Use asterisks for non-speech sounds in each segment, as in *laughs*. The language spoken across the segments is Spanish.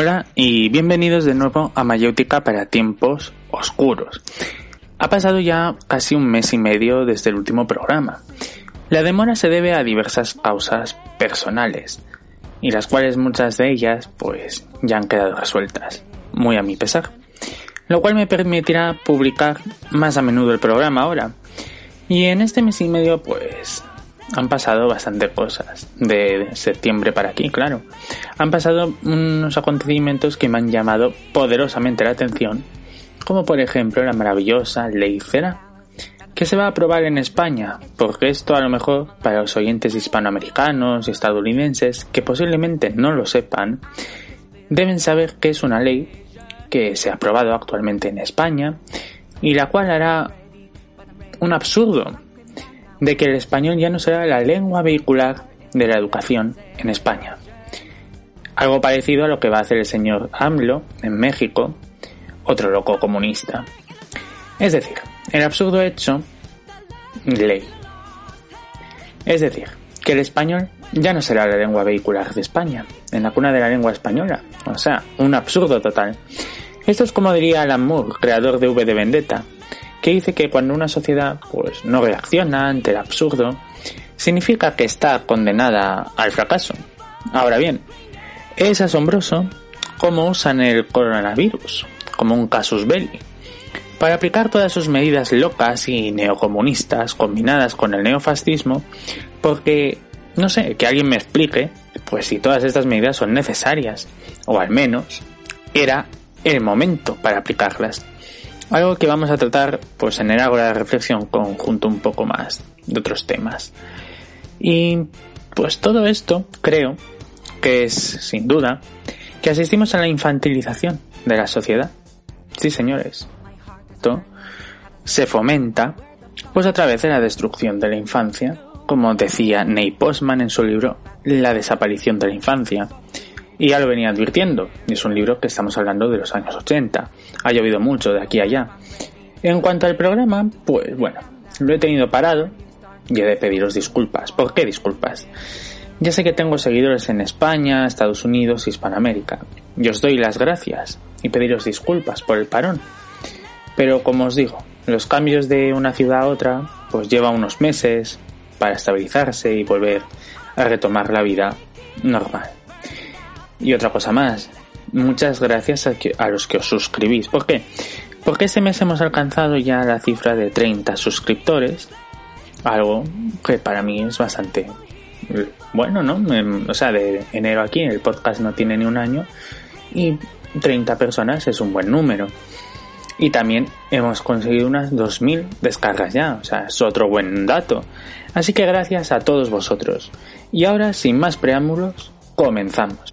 Hola y bienvenidos de nuevo a Mayéutica para tiempos oscuros. Ha pasado ya casi un mes y medio desde el último programa. La demora se debe a diversas causas personales, y las cuales muchas de ellas pues ya han quedado resueltas, muy a mi pesar. Lo cual me permitirá publicar más a menudo el programa ahora. Y en este mes y medio pues han pasado bastante cosas, de septiembre para aquí, claro. Han pasado unos acontecimientos que me han llamado poderosamente la atención como por ejemplo la maravillosa ley CERA, que se va a aprobar en España, porque esto a lo mejor para los oyentes hispanoamericanos y estadounidenses que posiblemente no lo sepan, deben saber que es una ley que se ha aprobado actualmente en España y la cual hará un absurdo de que el español ya no será la lengua vehicular de la educación en España. Algo parecido a lo que va a hacer el señor AMLO en México otro loco comunista. Es decir, el absurdo hecho, ley. Es decir, que el español ya no será la lengua vehicular de España, en la cuna de la lengua española. O sea, un absurdo total. Esto es como diría Alan Moore, creador de V de Vendetta, que dice que cuando una sociedad pues no reacciona ante el absurdo, significa que está condenada al fracaso. Ahora bien, es asombroso cómo usan el coronavirus como un casus belli, para aplicar todas sus medidas locas y neocomunistas combinadas con el neofascismo, porque, no sé, que alguien me explique, pues si todas estas medidas son necesarias, o al menos era el momento para aplicarlas. Algo que vamos a tratar pues en el ágora de reflexión conjunto un poco más de otros temas. Y pues todo esto creo que es sin duda que asistimos a la infantilización de la sociedad Sí, señores. Esto se fomenta pues a través de la destrucción de la infancia, como decía Ney Postman en su libro La desaparición de la infancia. Y ya lo venía advirtiendo, es un libro que estamos hablando de los años 80. Ha llovido mucho de aquí a allá. En cuanto al programa, pues bueno, lo he tenido parado y he de pediros disculpas. ¿Por qué disculpas? Ya sé que tengo seguidores en España, Estados Unidos Hispanoamérica. Y os doy las gracias y pediros disculpas por el parón. Pero como os digo, los cambios de una ciudad a otra pues lleva unos meses para estabilizarse y volver a retomar la vida normal. Y otra cosa más, muchas gracias a, los que os suscribís. ¿Por qué? Porque este mes hemos alcanzado ya la cifra de 30 suscriptores, algo que para mí es bastante bueno, ¿no? O sea, de enero aquí el podcast no tiene ni un año y 30 personas es un buen número. Y también hemos conseguido unas 2.000 descargas ya, o sea, es otro buen dato. Así que gracias a todos vosotros. Y ahora, sin más preámbulos, comenzamos.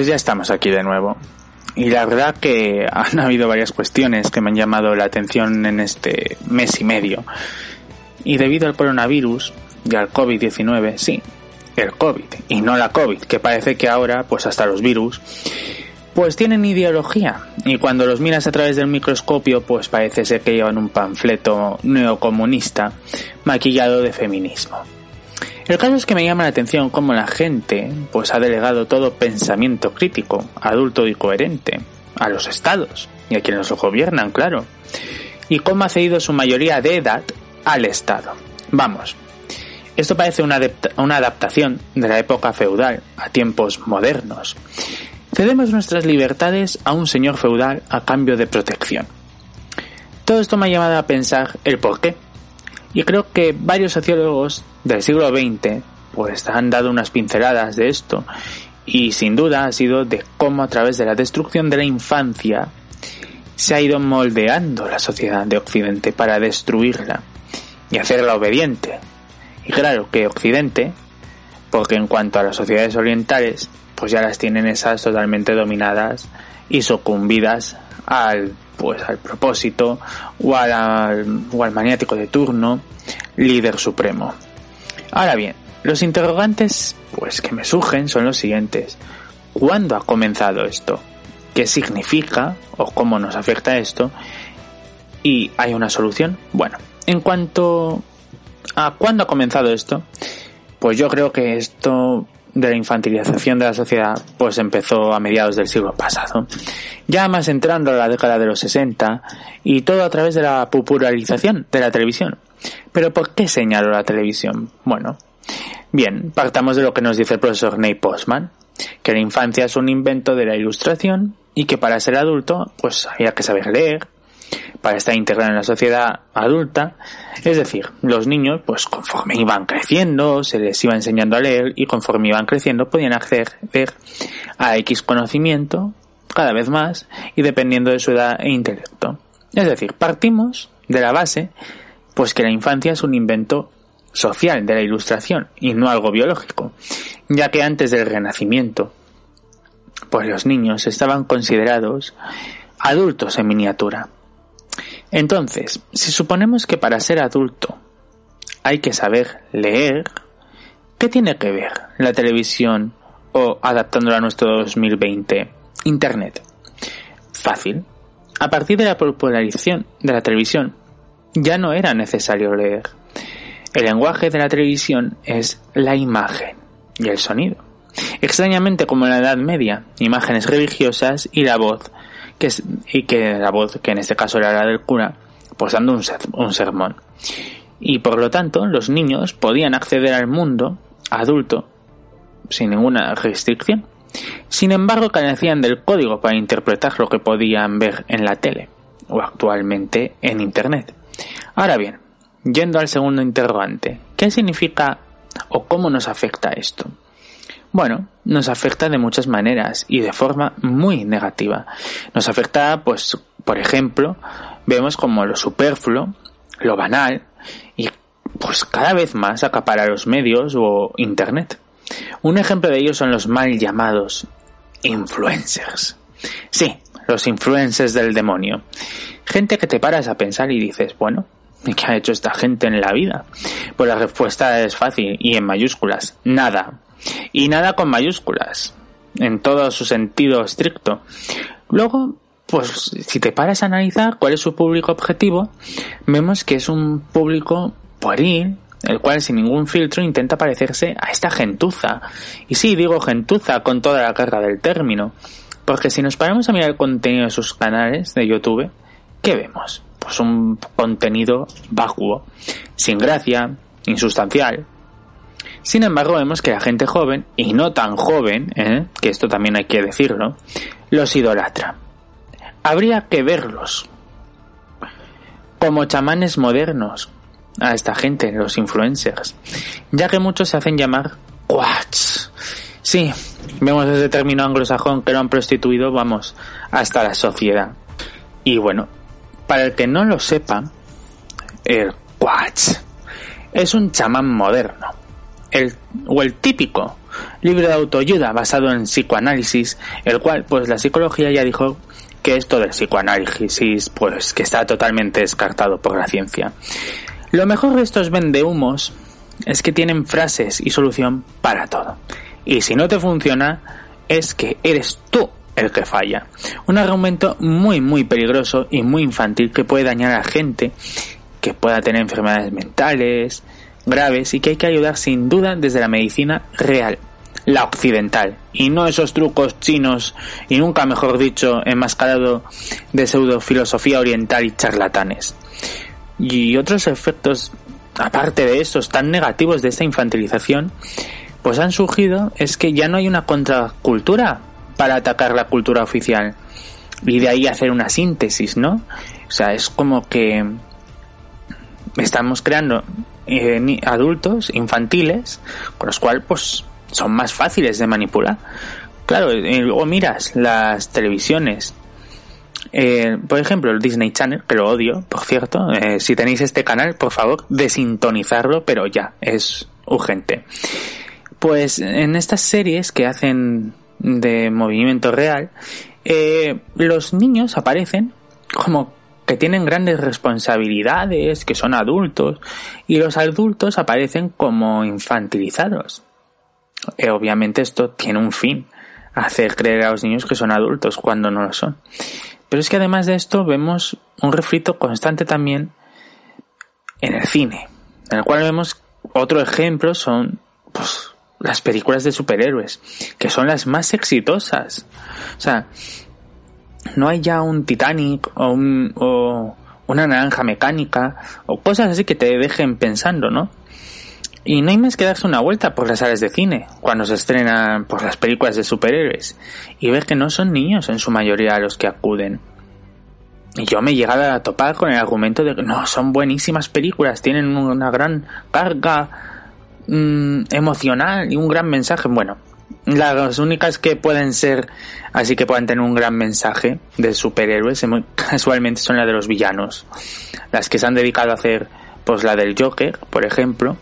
Pues ya estamos aquí de nuevo. Y la verdad que *laughs* han habido varias cuestiones que me han llamado la atención en este mes y medio. Y debido al coronavirus y al COVID-19, sí, el COVID y no la COVID, que parece que ahora, pues hasta los virus, pues tienen ideología. Y cuando los miras a través del microscopio, pues parece ser que llevan un panfleto neocomunista maquillado de feminismo. El caso es que me llama la atención cómo la gente pues ha delegado todo pensamiento crítico, adulto y coherente a los estados y a quienes los gobiernan, claro. Y cómo ha cedido su mayoría de edad al Estado. Vamos, esto parece una, una adaptación de la época feudal a tiempos modernos. Cedemos nuestras libertades a un señor feudal a cambio de protección. Todo esto me ha llevado a pensar el por qué. Y creo que varios sociólogos del siglo XX pues han dado unas pinceladas de esto y sin duda ha sido de cómo a través de la destrucción de la infancia se ha ido moldeando la sociedad de Occidente para destruirla y hacerla obediente. Y claro que Occidente, porque en cuanto a las sociedades orientales, pues ya las tienen esas totalmente dominadas y sucumbidas al pues al propósito o al, o al maniático de turno, líder supremo. Ahora bien, los interrogantes pues que me surgen son los siguientes. ¿Cuándo ha comenzado esto? ¿Qué significa o cómo nos afecta esto? ¿Y hay una solución? Bueno, en cuanto a cuándo ha comenzado esto, pues yo creo que esto de la infantilización de la sociedad pues empezó a mediados del siglo pasado. Ya más entrando a la década de los 60 y todo a través de la popularización de la televisión. Pero ¿por qué señaló la televisión? Bueno, bien, partamos de lo que nos dice el profesor Ney Postman, que la infancia es un invento de la ilustración y que para ser adulto pues había que saber leer, para estar integrado en la sociedad adulta. Es decir, los niños, pues conforme iban creciendo, se les iba enseñando a leer y conforme iban creciendo podían acceder a X conocimiento cada vez más y dependiendo de su edad e intelecto. Es decir, partimos de la base, pues que la infancia es un invento social de la ilustración y no algo biológico, ya que antes del renacimiento, pues los niños estaban considerados adultos en miniatura. Entonces, si suponemos que para ser adulto hay que saber leer, ¿qué tiene que ver la televisión o adaptándolo a nuestro 2020, Internet? Fácil. A partir de la popularización de la televisión, ya no era necesario leer. El lenguaje de la televisión es la imagen y el sonido. Extrañamente como en la Edad Media, imágenes religiosas y la voz que y que la voz, que en este caso era la del cura, pues dando un, un sermón. Y por lo tanto, los niños podían acceder al mundo adulto sin ninguna restricción. Sin embargo, carecían del código para interpretar lo que podían ver en la tele o actualmente en Internet. Ahora bien, yendo al segundo interrogante, ¿qué significa o cómo nos afecta esto? Bueno, nos afecta de muchas maneras y de forma muy negativa. Nos afecta, pues, por ejemplo, vemos como lo superfluo, lo banal y pues cada vez más acapara los medios o internet. Un ejemplo de ello son los mal llamados influencers. Sí, los influencers del demonio. Gente que te paras a pensar y dices, bueno, ¿qué ha hecho esta gente en la vida? Pues la respuesta es fácil y en mayúsculas, nada. Y nada con mayúsculas, en todo su sentido estricto. Luego, pues si te paras a analizar cuál es su público objetivo, vemos que es un público pueril, el cual sin ningún filtro intenta parecerse a esta gentuza. Y sí, digo gentuza con toda la carga del término, porque si nos paramos a mirar el contenido de sus canales de YouTube, ¿qué vemos? Pues un contenido vacuo, sin gracia, insustancial, sin embargo, vemos que la gente joven, y no tan joven, ¿eh? que esto también hay que decirlo, los idolatra. Habría que verlos como chamanes modernos a esta gente, los influencers, ya que muchos se hacen llamar quats. Sí, vemos ese término anglosajón que lo han prostituido, vamos, hasta la sociedad. Y bueno, para el que no lo sepa, el quats es un chamán moderno el, o el típico libro de autoayuda basado en psicoanálisis, el cual pues la psicología ya dijo que esto del psicoanálisis pues que está totalmente descartado por la ciencia. Lo mejor de estos vendehumos es que tienen frases y solución para todo. Y si no te funciona, es que eres tú el que falla. Un argumento muy muy peligroso y muy infantil que puede dañar a gente que pueda tener enfermedades mentales, graves y que hay que ayudar sin duda desde la medicina real, la occidental, y no esos trucos chinos y nunca mejor dicho enmascarado de pseudo filosofía oriental y charlatanes. Y otros efectos, aparte de estos tan negativos de esta infantilización, pues han surgido es que ya no hay una contracultura para atacar la cultura oficial y de ahí hacer una síntesis, ¿no? O sea, es como que estamos creando eh, adultos infantiles con los cuales pues son más fáciles de manipular. Claro, eh, o miras las televisiones, eh, por ejemplo, el Disney Channel, que lo odio, por cierto. si tenéis este canal, por favor, desintonizarlo, pero ya, es urgente. Pues en estas series que hacen de movimiento real, los niños aparecen como que tienen grandes responsabilidades, que son adultos, y los adultos aparecen como infantilizados. Eh, obviamente esto tiene un fin, hacer creer a los niños que son adultos cuando no lo son. Pero es que además de esto vemos un refrito constante también en el cine, en el cual vemos otro ejemplo son pues, las películas de superhéroes, que son las más exitosas. O sea, no hay ya un Titanic o, un, o una naranja mecánica o cosas así que te dejen pensando, ¿no? Y no hay más que darse una vuelta por las salas de cine cuando se estrenan por las películas de superhéroes y ver que no son niños en su mayoría los que acuden. Y yo me he llegado a topar con el argumento de que no, son buenísimas películas, tienen una gran carga mm, emocional y un gran mensaje. Bueno, las únicas que pueden ser así que puedan tener un gran mensaje de superhéroes *laughs* casualmente son las de los villanos. Las que se han dedicado a hacer pues la del Joker por ejemplo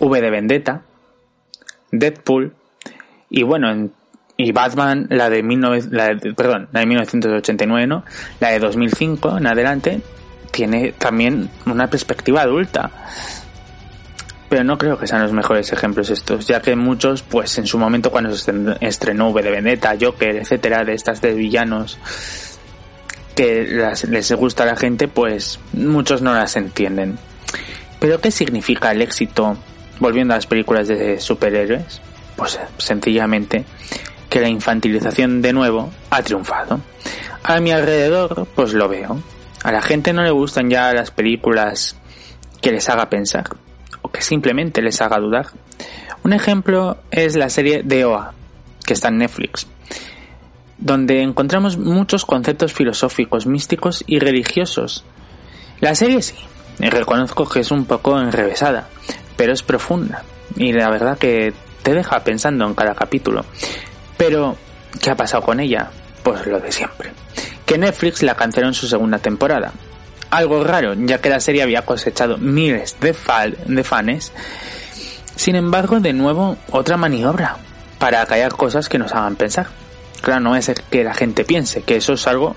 V de Vendetta Deadpool y bueno y Batman la de, la perdón la de 1989 no la de 2005 en adelante tiene también una perspectiva adulta pero no creo que sean los mejores ejemplos estos, ya que muchos, pues en su momento cuando se estrenó V de Vendetta, Joker, etcétera, de estas de villanos que les gusta a la gente, pues muchos no las entienden. Pero ¿qué significa el éxito volviendo a las películas de superhéroes? Pues sencillamente que la infantilización de nuevo ha triunfado. A mi alrededor, pues lo veo. A la gente no le gustan ya las películas que les haga pensar que simplemente les haga dudar. Un ejemplo es la serie de OA, que está en Netflix, donde encontramos muchos conceptos filosóficos, místicos y religiosos. La serie sí, reconozco que es un poco enrevesada, pero es profunda y la verdad que te deja pensando en cada capítulo. Pero, ¿qué ha pasado con ella? Pues lo de siempre. Que Netflix la canceló en su segunda temporada, algo raro, ya que la serie había cosechado miles de, fans. Sin embargo, de nuevo, otra maniobra para callar cosas que nos hagan pensar. Claro, no es que la gente piense, que eso es algo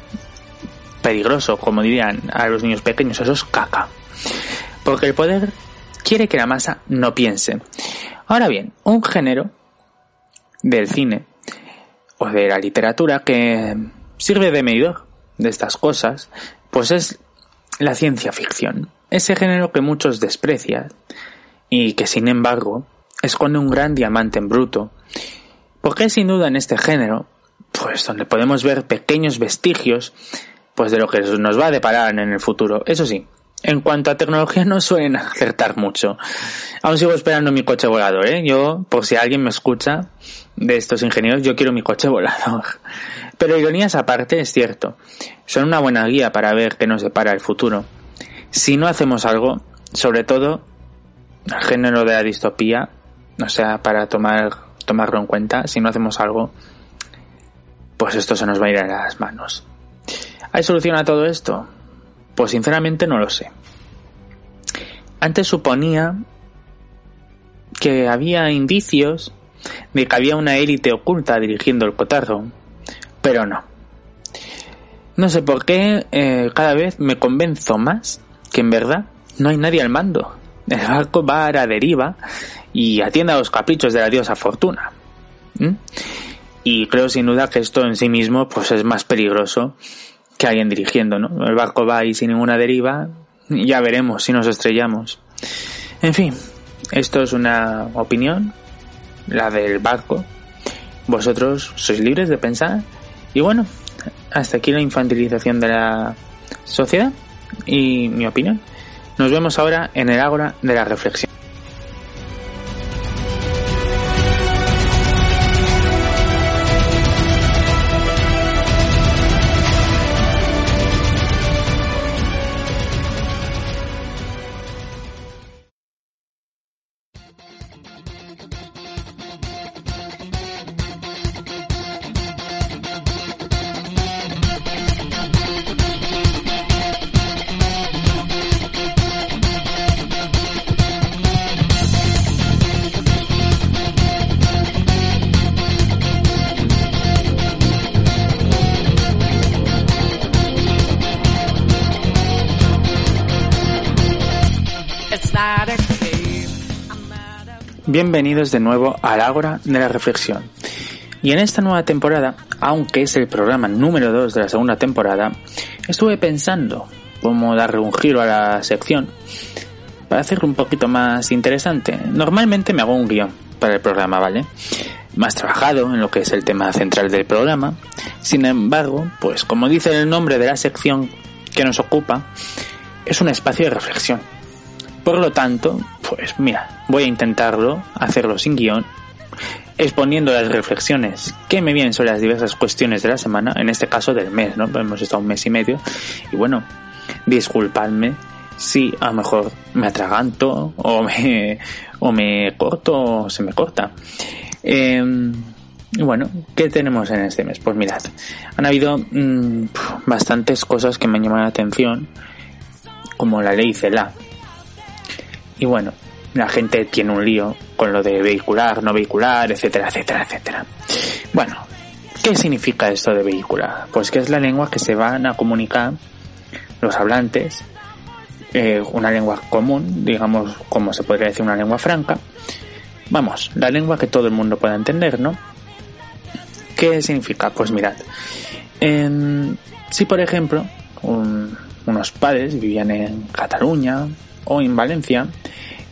peligroso, como dirían a los niños pequeños, eso es caca. Porque el poder quiere que la masa no piense. Ahora bien, un género del cine o de la literatura que sirve de medidor de estas cosas, pues es la ciencia ficción, ese género que muchos desprecian y que sin embargo esconde un gran diamante en bruto, porque sin duda en este género, pues donde podemos ver pequeños vestigios pues de lo que nos va a deparar en el futuro. Eso sí, en cuanto a tecnología no suelen acertar mucho. Aún sigo esperando mi coche volador, ¿eh? Yo, por si alguien me escucha de estos ingenieros, yo quiero mi coche volador. Pero ironías aparte, es cierto. Son una buena guía para ver qué nos depara el futuro. Si no hacemos algo, sobre todo el género de la distopía, o sea, para tomar, tomarlo en cuenta, si no hacemos algo, pues esto se nos va a ir a las manos. ¿Hay solución a todo esto? Pues sinceramente no lo sé. Antes suponía que había indicios de que había una élite oculta dirigiendo el cotarro, pero no. No sé por qué eh, cada vez me convenzo más que en verdad no hay nadie al mando. El barco va a la deriva y atiende a los caprichos de la diosa Fortuna. Y creo sin duda que esto en sí mismo pues es más peligroso que alguien dirigiendo, ¿no? El barco va ahí sin ninguna deriva ya veremos si nos estrellamos. En fin, esto es una opinión, la del barco. Vosotros sois libres de pensar. Y bueno, hasta aquí la infantilización de la sociedad y mi opinión. Nos vemos ahora en el ágora de la reflexión. Bienvenidos de nuevo al Ágora de la Reflexión. Y en esta nueva temporada, aunque es el programa número 2 de la segunda temporada, estuve pensando cómo darle un giro a la sección para hacerlo un poquito más interesante. Normalmente me hago un guion para el programa, ¿vale? Más trabajado en lo que es el tema central del programa. Sin embargo, pues como dice el nombre de la sección que nos ocupa, es un espacio de reflexión por lo tanto, pues mira, voy a intentarlo, hacerlo sin guion, exponiendo las reflexiones que me vienen sobre las diversas cuestiones de la semana, en este caso del mes, ¿no? Hemos estado un mes y medio. Y bueno, disculpadme si a lo mejor me atraganto o me, o me corto o se me corta. Em, y bueno, ¿qué tenemos en este mes? Pues mirad, han habido mm, bastantes cosas que me han llamado la atención, como la ley CELA, y bueno, la gente tiene un lío con lo de vehicular, no vehicular, etcétera, etcétera, etcétera. Bueno, ¿qué significa esto de vehicular? Pues que es la lengua que se van a comunicar los hablantes, eh, una lengua común, digamos, como se podría decir una lengua franca. Vamos, la lengua que todo el mundo pueda entender, ¿no? ¿Qué significa? Pues mirad, si por ejemplo unos padres vivían en Cataluña, o en Valencia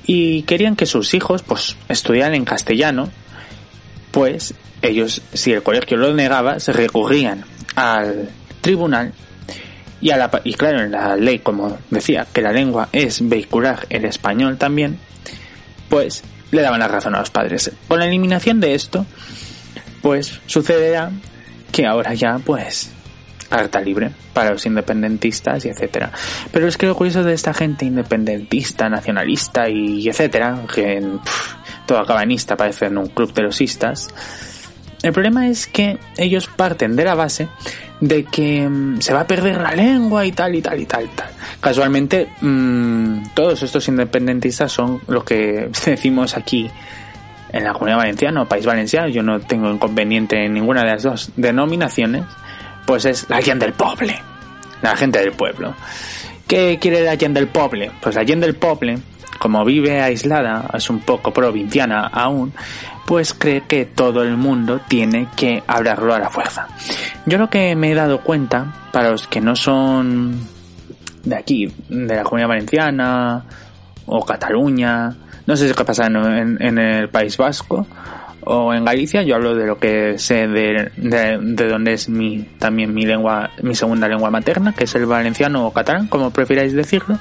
y querían que sus hijos pues estudiaran en castellano, pues ellos, si el colegio lo negaba, se recurrían al tribunal y, a la, y claro, en la ley, como decía, que la lengua es vehicular el español también, pues le daban la razón a los padres. Con la eliminación de esto, pues sucederá que ahora ya, pues, carta libre para los independentistas y etcétera. Pero es que lo curioso de esta gente independentista, nacionalista y etcétera, que todo acaba en un club de losistas, el problema es que ellos parten de la base de que mm, se va a perder la lengua y tal y tal y tal y tal. Casualmente, mm, todos estos independentistas son lo que *laughs* decimos aquí en la Comunidad Valenciana o País Valenciano. Yo no tengo inconveniente en ninguna de las dos denominaciones pues es la gente del poble, la gente del pueblo. ¿Qué quiere la gente del poble? Pues la gente del poble, como vive aislada, es un poco provinciana aún, pues cree que todo el mundo tiene que hablarlo a la fuerza. Yo lo que me he dado cuenta, para los que no son de aquí, de la comunidad valenciana o Cataluña, no sé qué pasa en, en el País Vasco, o en Galicia, yo hablo de lo que sé de, de, donde es mi, también mi lengua, mi segunda lengua materna, que es el valenciano o catalán, como prefiráis decirlo,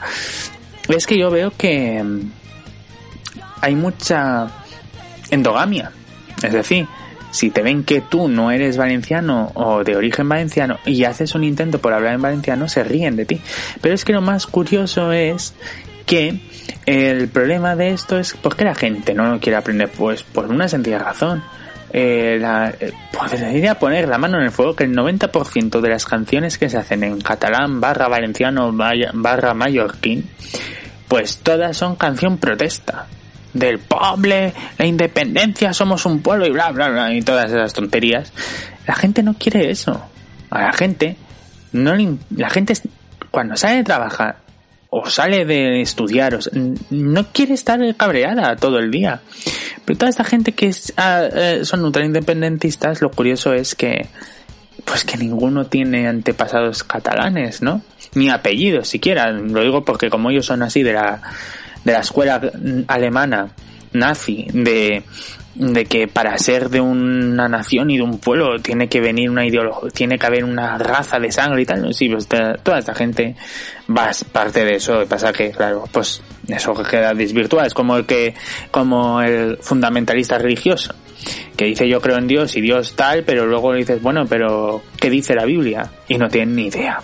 es que yo veo que mm, hay mucha endogamia. Es decir, si te ven que tú no eres valenciano o de origen valenciano y haces un intento por hablar en valenciano, se ríen de ti. Pero es que lo más curioso es que el problema de esto es por qué la gente no quiere aprender, pues por una sencilla razón. Eh, la, eh, podría poner la mano en el fuego que el 90% de las canciones que se hacen en catalán barra valenciano barra mallorquín, pues todas son canción protesta. Del poble, la independencia, somos un pueblo y bla bla bla y todas esas tonterías. La gente no quiere eso. A la gente no la gente cuando sale de trabajar o sale de estudiar, no quiere estar cabreada todo el día. Pero toda esta gente que es, ah, eh, son lo curioso es que, pues que ninguno tiene antepasados catalanes, ¿no? Ni apellidos siquiera. Lo digo porque como ellos son así de la, de la escuela alemana nazi de de que para ser de una nación y de un pueblo tiene que venir una ideología, tiene que haber una raza de sangre y tal. Sí, pues toda esta gente va parte de eso. Pasa que, claro, pues eso queda desvirtuado. Es como el que, como el fundamentalista religioso, que dice yo creo en Dios y Dios tal, pero luego dices, bueno, pero ¿qué dice la Biblia? Y no tiene ni idea.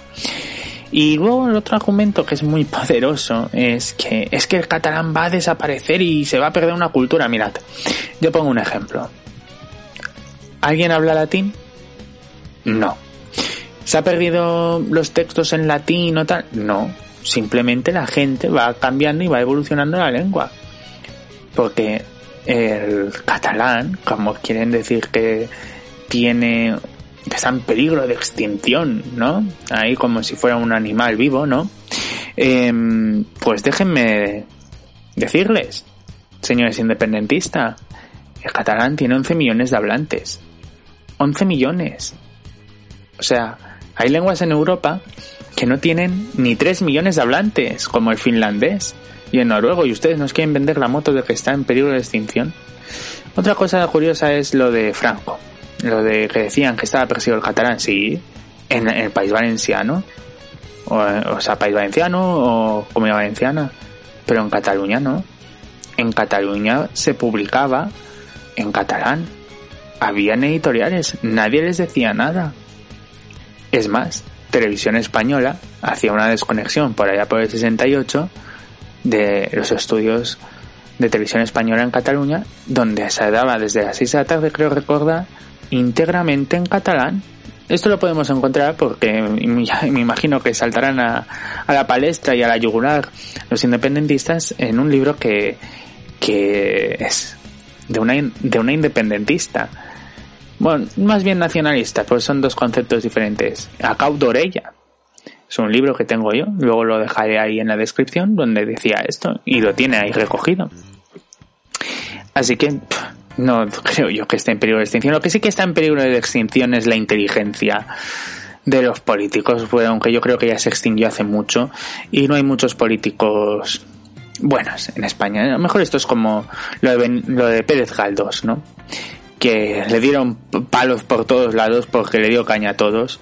Y luego el otro argumento que es muy poderoso es que es que el catalán va a desaparecer y se va a perder una cultura. Mirad, yo pongo un ejemplo. ¿Alguien habla latín? No. ¿Se ha perdido los textos en latín o tal? No. Simplemente la gente va cambiando y va evolucionando la lengua. Porque el catalán, como quieren decir que tiene que está en peligro de extinción, ¿no? Ahí como si fuera un animal vivo, ¿no? Em, pues déjenme decirles, señores independentistas, el catalán tiene 11 millones de hablantes. 11 millones. O sea, hay lenguas en Europa que no tienen ni 3 millones de hablantes, como el finlandés y el noruego, y ustedes nos quieren vender la moto de que está en peligro de extinción. Otra cosa curiosa es lo de Franco lo de que decían que estaba perseguido el catalán, sí, en, el país valenciano, o, sea, país valenciano o comunidad valenciana, pero en Cataluña no. En Cataluña se publicaba en catalán. Habían editoriales, nadie les decía nada. Es más, Televisión Española hacía una desconexión por allá por el 68 de los estudios de televisión española en Cataluña, donde se daba desde las 6 de la tarde, creo recordar, íntegramente en catalán. Esto lo podemos encontrar porque me *laughs* imagino que saltarán a, la palestra y a la yugular los independentistas en un libro que, que es de una, de una independentista. Bueno, más bien nacionalista, pues son dos conceptos diferentes. Acau d'Orella. Es un libro que tengo yo, luego lo dejaré ahí en la descripción donde decía esto y lo tiene ahí recogido. Así que no creo yo que esté en peligro de extinción. Lo que sí que está en peligro de extinción es la inteligencia de los políticos, aunque yo creo que ya se extinguió hace mucho y no hay muchos políticos buenos en España. A lo mejor esto es como lo de, lo de Pérez Galdós, ¿no? Que le dieron palos por todos lados porque le dio caña a todos.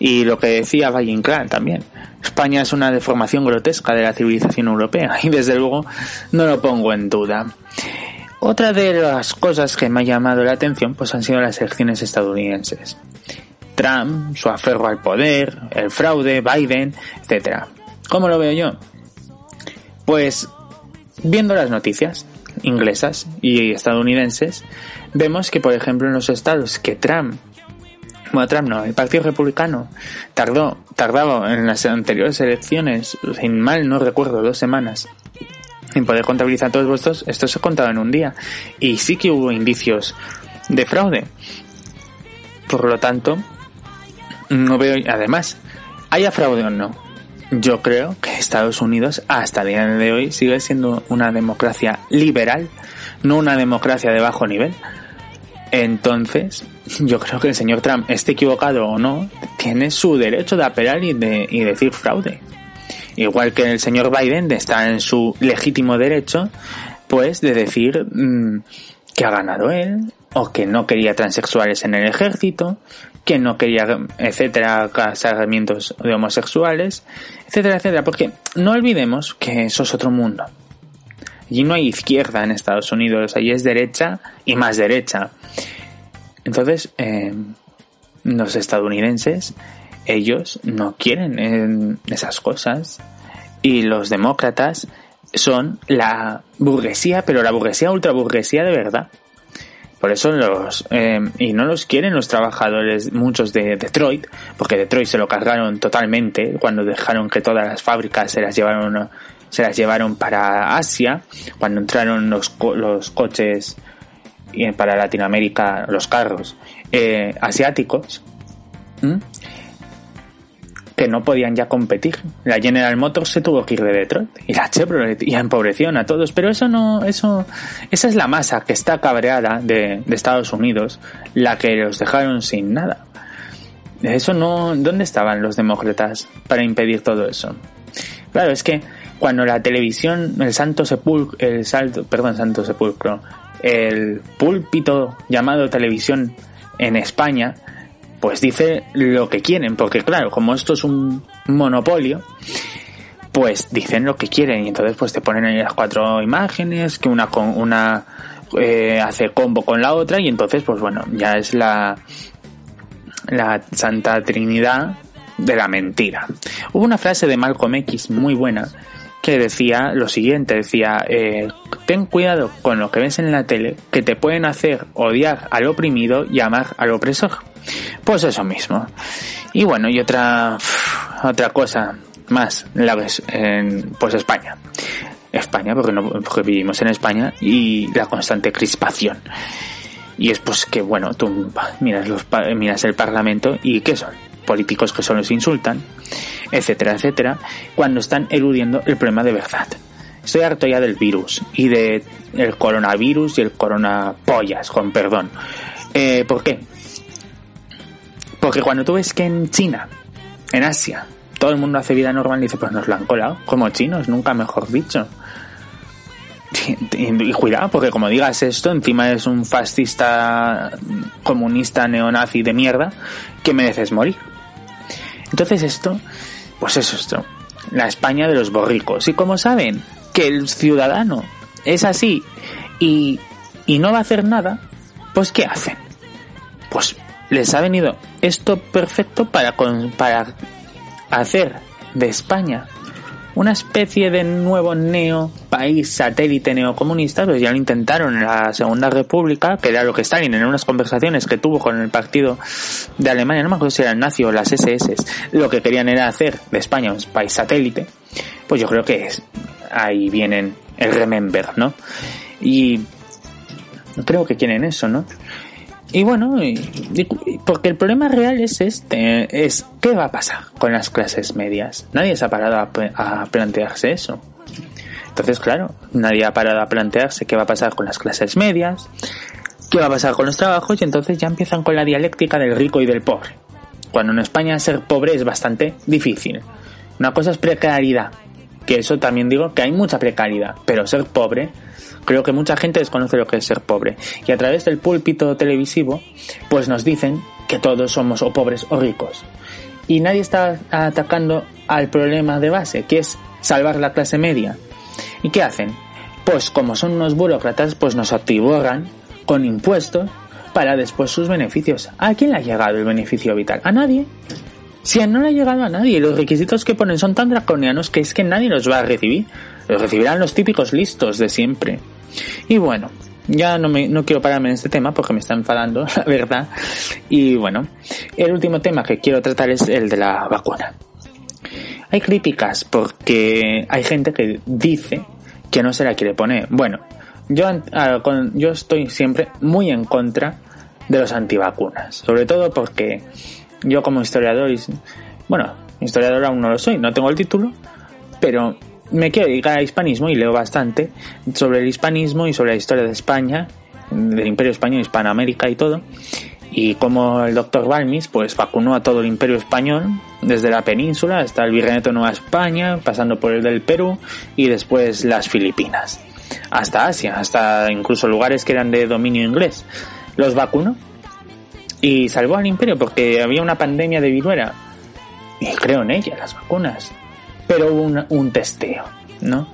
Y lo que decía Valle Inclán también. España es una deformación grotesca de la civilización europea *laughs* y desde luego no lo pongo en duda. Otra de las cosas que me ha llamado la atención pues han sido las elecciones estadounidenses. Trump, su aferro al poder, el fraude, Biden, etc. ¿Cómo lo veo yo? Pues viendo las noticias inglesas y estadounidenses, vemos que por ejemplo en los estados que Trump bueno, Trump no, el Partido Republicano tardó, tardaba en las anteriores elecciones, sin mal no recuerdo, dos semanas sin poder contabilizar todos vuestros, esto se ha contado en un día. Y sí que hubo indicios de fraude. Por lo tanto, no veo, además, haya fraude o no. Yo creo que Estados Unidos hasta el día de hoy sigue siendo una democracia liberal, no una democracia de bajo nivel. Entonces, yo creo que el señor Trump, esté equivocado o no, tiene su derecho de apelar y de y decir fraude igual que el señor Biden está en su legítimo derecho, pues de decir mm, que ha ganado él, o que no quería transexuales en el ejército, que no quería, etcétera, casamientos de homosexuales, etcétera, etcétera, porque no olvidemos que eso es otro mundo. Allí no hay izquierda en Estados Unidos, allí es derecha y más derecha. Entonces, eh, los estadounidenses ellos no quieren esas cosas y los demócratas son la burguesía, pero la burguesía ultra burguesía de verdad. Por eso los eh, y no los quieren los trabajadores muchos de Detroit, porque Detroit se lo cargaron totalmente cuando dejaron que todas las fábricas se las llevaron se las llevaron para Asia, cuando entraron los, los coches para Latinoamérica, los carros eh, asiáticos que no podían ya competir. La General Motors se tuvo que ir de Detroit y la Chevrolet y empobrecieron a todos, pero eso no, eso, esa es la masa que está cabreada de, Estados Unidos, la que los dejaron sin nada. Eso no, ¿dónde estaban los demócratas para impedir todo eso? Claro, es que cuando la televisión, el santo sepulcro, el salto, perdón, santo sepulcro, el púlpito llamado televisión en España, pues dice lo que quieren, porque claro, como esto es un monopolio, pues dicen lo que quieren y entonces pues te ponen ahí las cuatro imágenes, que una con una eh, hace combo con la otra y entonces pues bueno, ya es la la Santa Trinidad de la mentira. Hubo una frase de Malcolm X muy buena decía lo siguiente, decía, eh, ten cuidado con lo que ves en la tele, que te pueden hacer odiar al oprimido y amar al opresor. Pues eso mismo. Y bueno, y otra, otra cosa más, la ves en, pues España. España, porque, no, porque vivimos en España, y la constante crispación. Y es pues que, bueno, tú miras, los, miras el Parlamento y ¿qué son? Políticos que solo se insultan, etcétera, etcétera, cuando están eludiendo el problema de verdad. Estoy harto ya del virus y de el coronavirus y el coronapollas, con perdón. Eh, ¿Por qué? Porque cuando tú ves que en China, en Asia, todo el mundo hace vida normal y dice, pues nos lo han colado, como chinos, nunca mejor dicho. *laughs* Y cuidado, porque como digas esto, encima es un fascista comunista neonazi de mierda que mereces morir. Entonces esto, pues es esto, la España de los borricos. Y como saben que el ciudadano es así y, y no va a hacer nada, pues ¿qué hacen? Pues les ha venido esto perfecto para, para hacer de España una especie de nuevo neo país satélite neocomunista, pues ya lo intentaron en la Segunda República, que era lo que Stalin en unas conversaciones que tuvo con el partido de Alemania, no me acuerdo si era el nazi o las SS, lo que querían era hacer de España un país satélite, pues yo creo que es, ahí vienen el remember, ¿no? Y creo que quieren eso, ¿no? Y bueno, porque el problema real es este, es qué va a pasar con las clases medias. Nadie se ha parado a, plantearse eso. Entonces, claro, nadie ha parado a plantearse qué va a pasar con las clases medias, qué va a pasar con los trabajos y entonces ya empiezan con la dialéctica del rico y del pobre. Cuando en España ser pobre es bastante difícil. Una cosa es precariedad, que eso también digo que hay mucha precariedad, pero ser pobre Creo que mucha gente desconoce lo que es ser pobre y a través del púlpito televisivo pues nos dicen que todos somos o pobres o ricos. Y nadie está atacando al problema de base, que es salvar la clase media. ¿Y qué hacen? Pues como son unos burócratas, pues nos atiborran con impuestos para después sus beneficios. ¿A quién le ha llegado el beneficio vital? ¿A nadie? Si no le ha llegado a nadie, los requisitos que ponen son tan draconianos que es que nadie los va a recibir. Los recibirán los típicos listos de siempre. Y bueno, ya no, me, no quiero pararme en este tema porque me está enfadando, *laughs* la verdad. Y bueno, el último tema que quiero tratar es el de la vacuna. Hay críticas porque hay gente que dice que no se la quiere poner. Bueno, yo, yo estoy siempre muy en contra de los antivacunas. Sobre todo porque yo como historiador, bueno, historiador aún no lo soy, no tengo el título, pero me quiero dedicar al hispanismo y leo bastante sobre el hispanismo y sobre la historia de España, del Imperio Español, Hispanoamérica y todo. Y como el doctor Balmis pues vacunó a todo el Imperio Español, desde la península hasta el Virreinato de Nueva España, pasando por el del Perú y después las Filipinas, hasta Asia, hasta incluso lugares que eran de dominio inglés. Los vacunó y salvó al imperio porque había una pandemia de viruela. Y creo en ella, las vacunas pero hubo un, testeo, ¿no?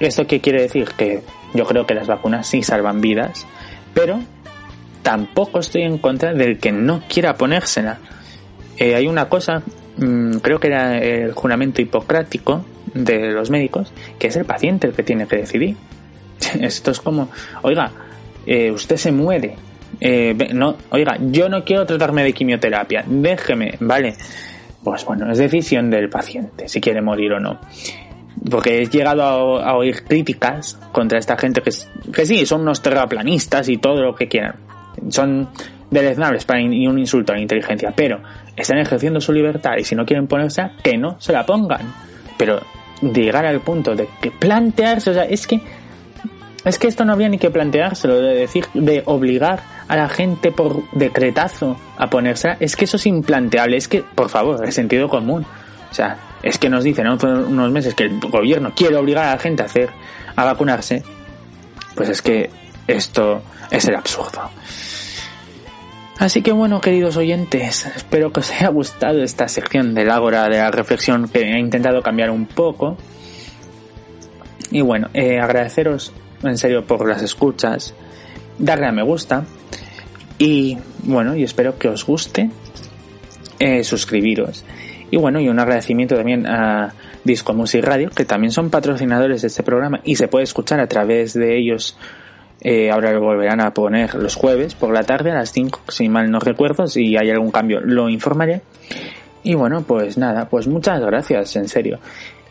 ¿Esto qué quiere decir? Que yo creo que las vacunas sí salvan vidas, pero tampoco estoy en contra del que no quiera ponérsela. Eh, hay una cosa, mm, creo que era el juramento hipocrático de los médicos, que es el paciente el que tiene que decidir. *laughs* Esto es como, oiga, eh, usted se muere. Eh, no, oiga, yo no quiero tratarme de quimioterapia, déjeme, vale pues bueno, es decisión del paciente si quiere morir o no. Porque he llegado a, oír críticas contra esta gente que, que sí, son unos terraplanistas y todo lo que quieran. Son deleznables para y un insulto a la inteligencia, pero están ejerciendo su libertad y si no quieren ponerse, que no se la pongan. Pero llegar al punto de que plantearse, o sea, es que es que esto no habría ni que planteárselo, de decir, de obligar a la gente por decretazo a ponerse. Es que eso es implanteable. Es que, por favor, el sentido común. O sea, es que nos dicen hace unos meses que el gobierno quiere obligar a la gente a hacer, a vacunarse, pues es que esto es el absurdo. Así que bueno, queridos oyentes, espero que os haya gustado esta sección del Ágora de la reflexión que he intentado cambiar un poco. Y bueno, eh, agradeceros en serio por las escuchas, darle a me gusta y bueno, y espero que os guste eh, suscribiros. Y bueno, y un agradecimiento también a Disco Music Radio, que también son patrocinadores de este programa y se puede escuchar a través de ellos. Eh, ahora lo volverán a poner los jueves por la tarde a las 5, si mal no recuerdo. Si hay algún cambio, lo informaré. Y bueno, pues nada, pues muchas gracias, en serio.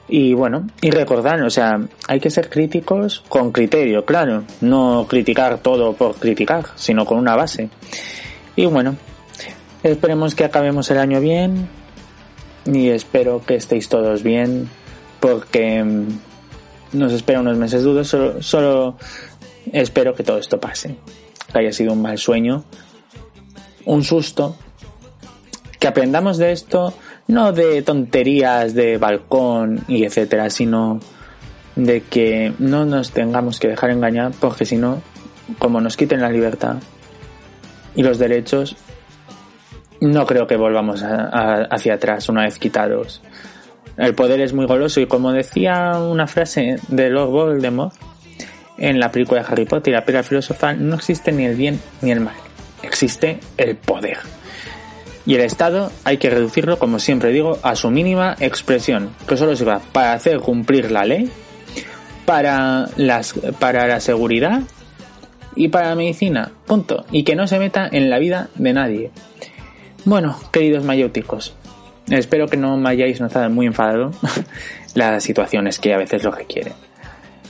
Y bueno, y recordar, o sea, hay que ser críticos con criterio, claro. No criticar todo por criticar, sino con una base. Y bueno, esperemos que acabemos el año bien, y espero que estéis todos bien porque mm, nos espera unos meses duros. Solo, solo espero que todo esto pase. Que haya sido un mal sueño, un susto. Que aprendamos de esto, no de tonterías de balcón y etcétera, sino de que no nos tengamos que dejar engañar porque si no, como nos quiten la libertad y los derechos, no creo que volvamos hacia atrás una vez quitados. El poder es muy goloso y como decía una frase de Lord Voldemort en la película de Harry Potter la piedra filosofal, no existe ni el bien ni el mal, existe el poder. Y el Estado hay que reducirlo, como siempre digo, a su mínima expresión, que solo sirva para hacer cumplir la ley, para, las, para la seguridad y para la medicina, punto. Y que no se meta en la vida de nadie. Bueno, queridos mayóticos, espero que no me hayáis notado muy enfadado. *laughs* La situación es que a veces lo requiere.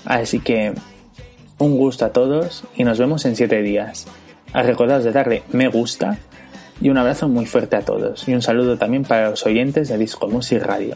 Así que un gusto a todos y nos vemos en siete días. A recordaros de darle me gusta y un abrazo muy fuerte a todos. Y un saludo también para los oyentes de Disco Music Radio.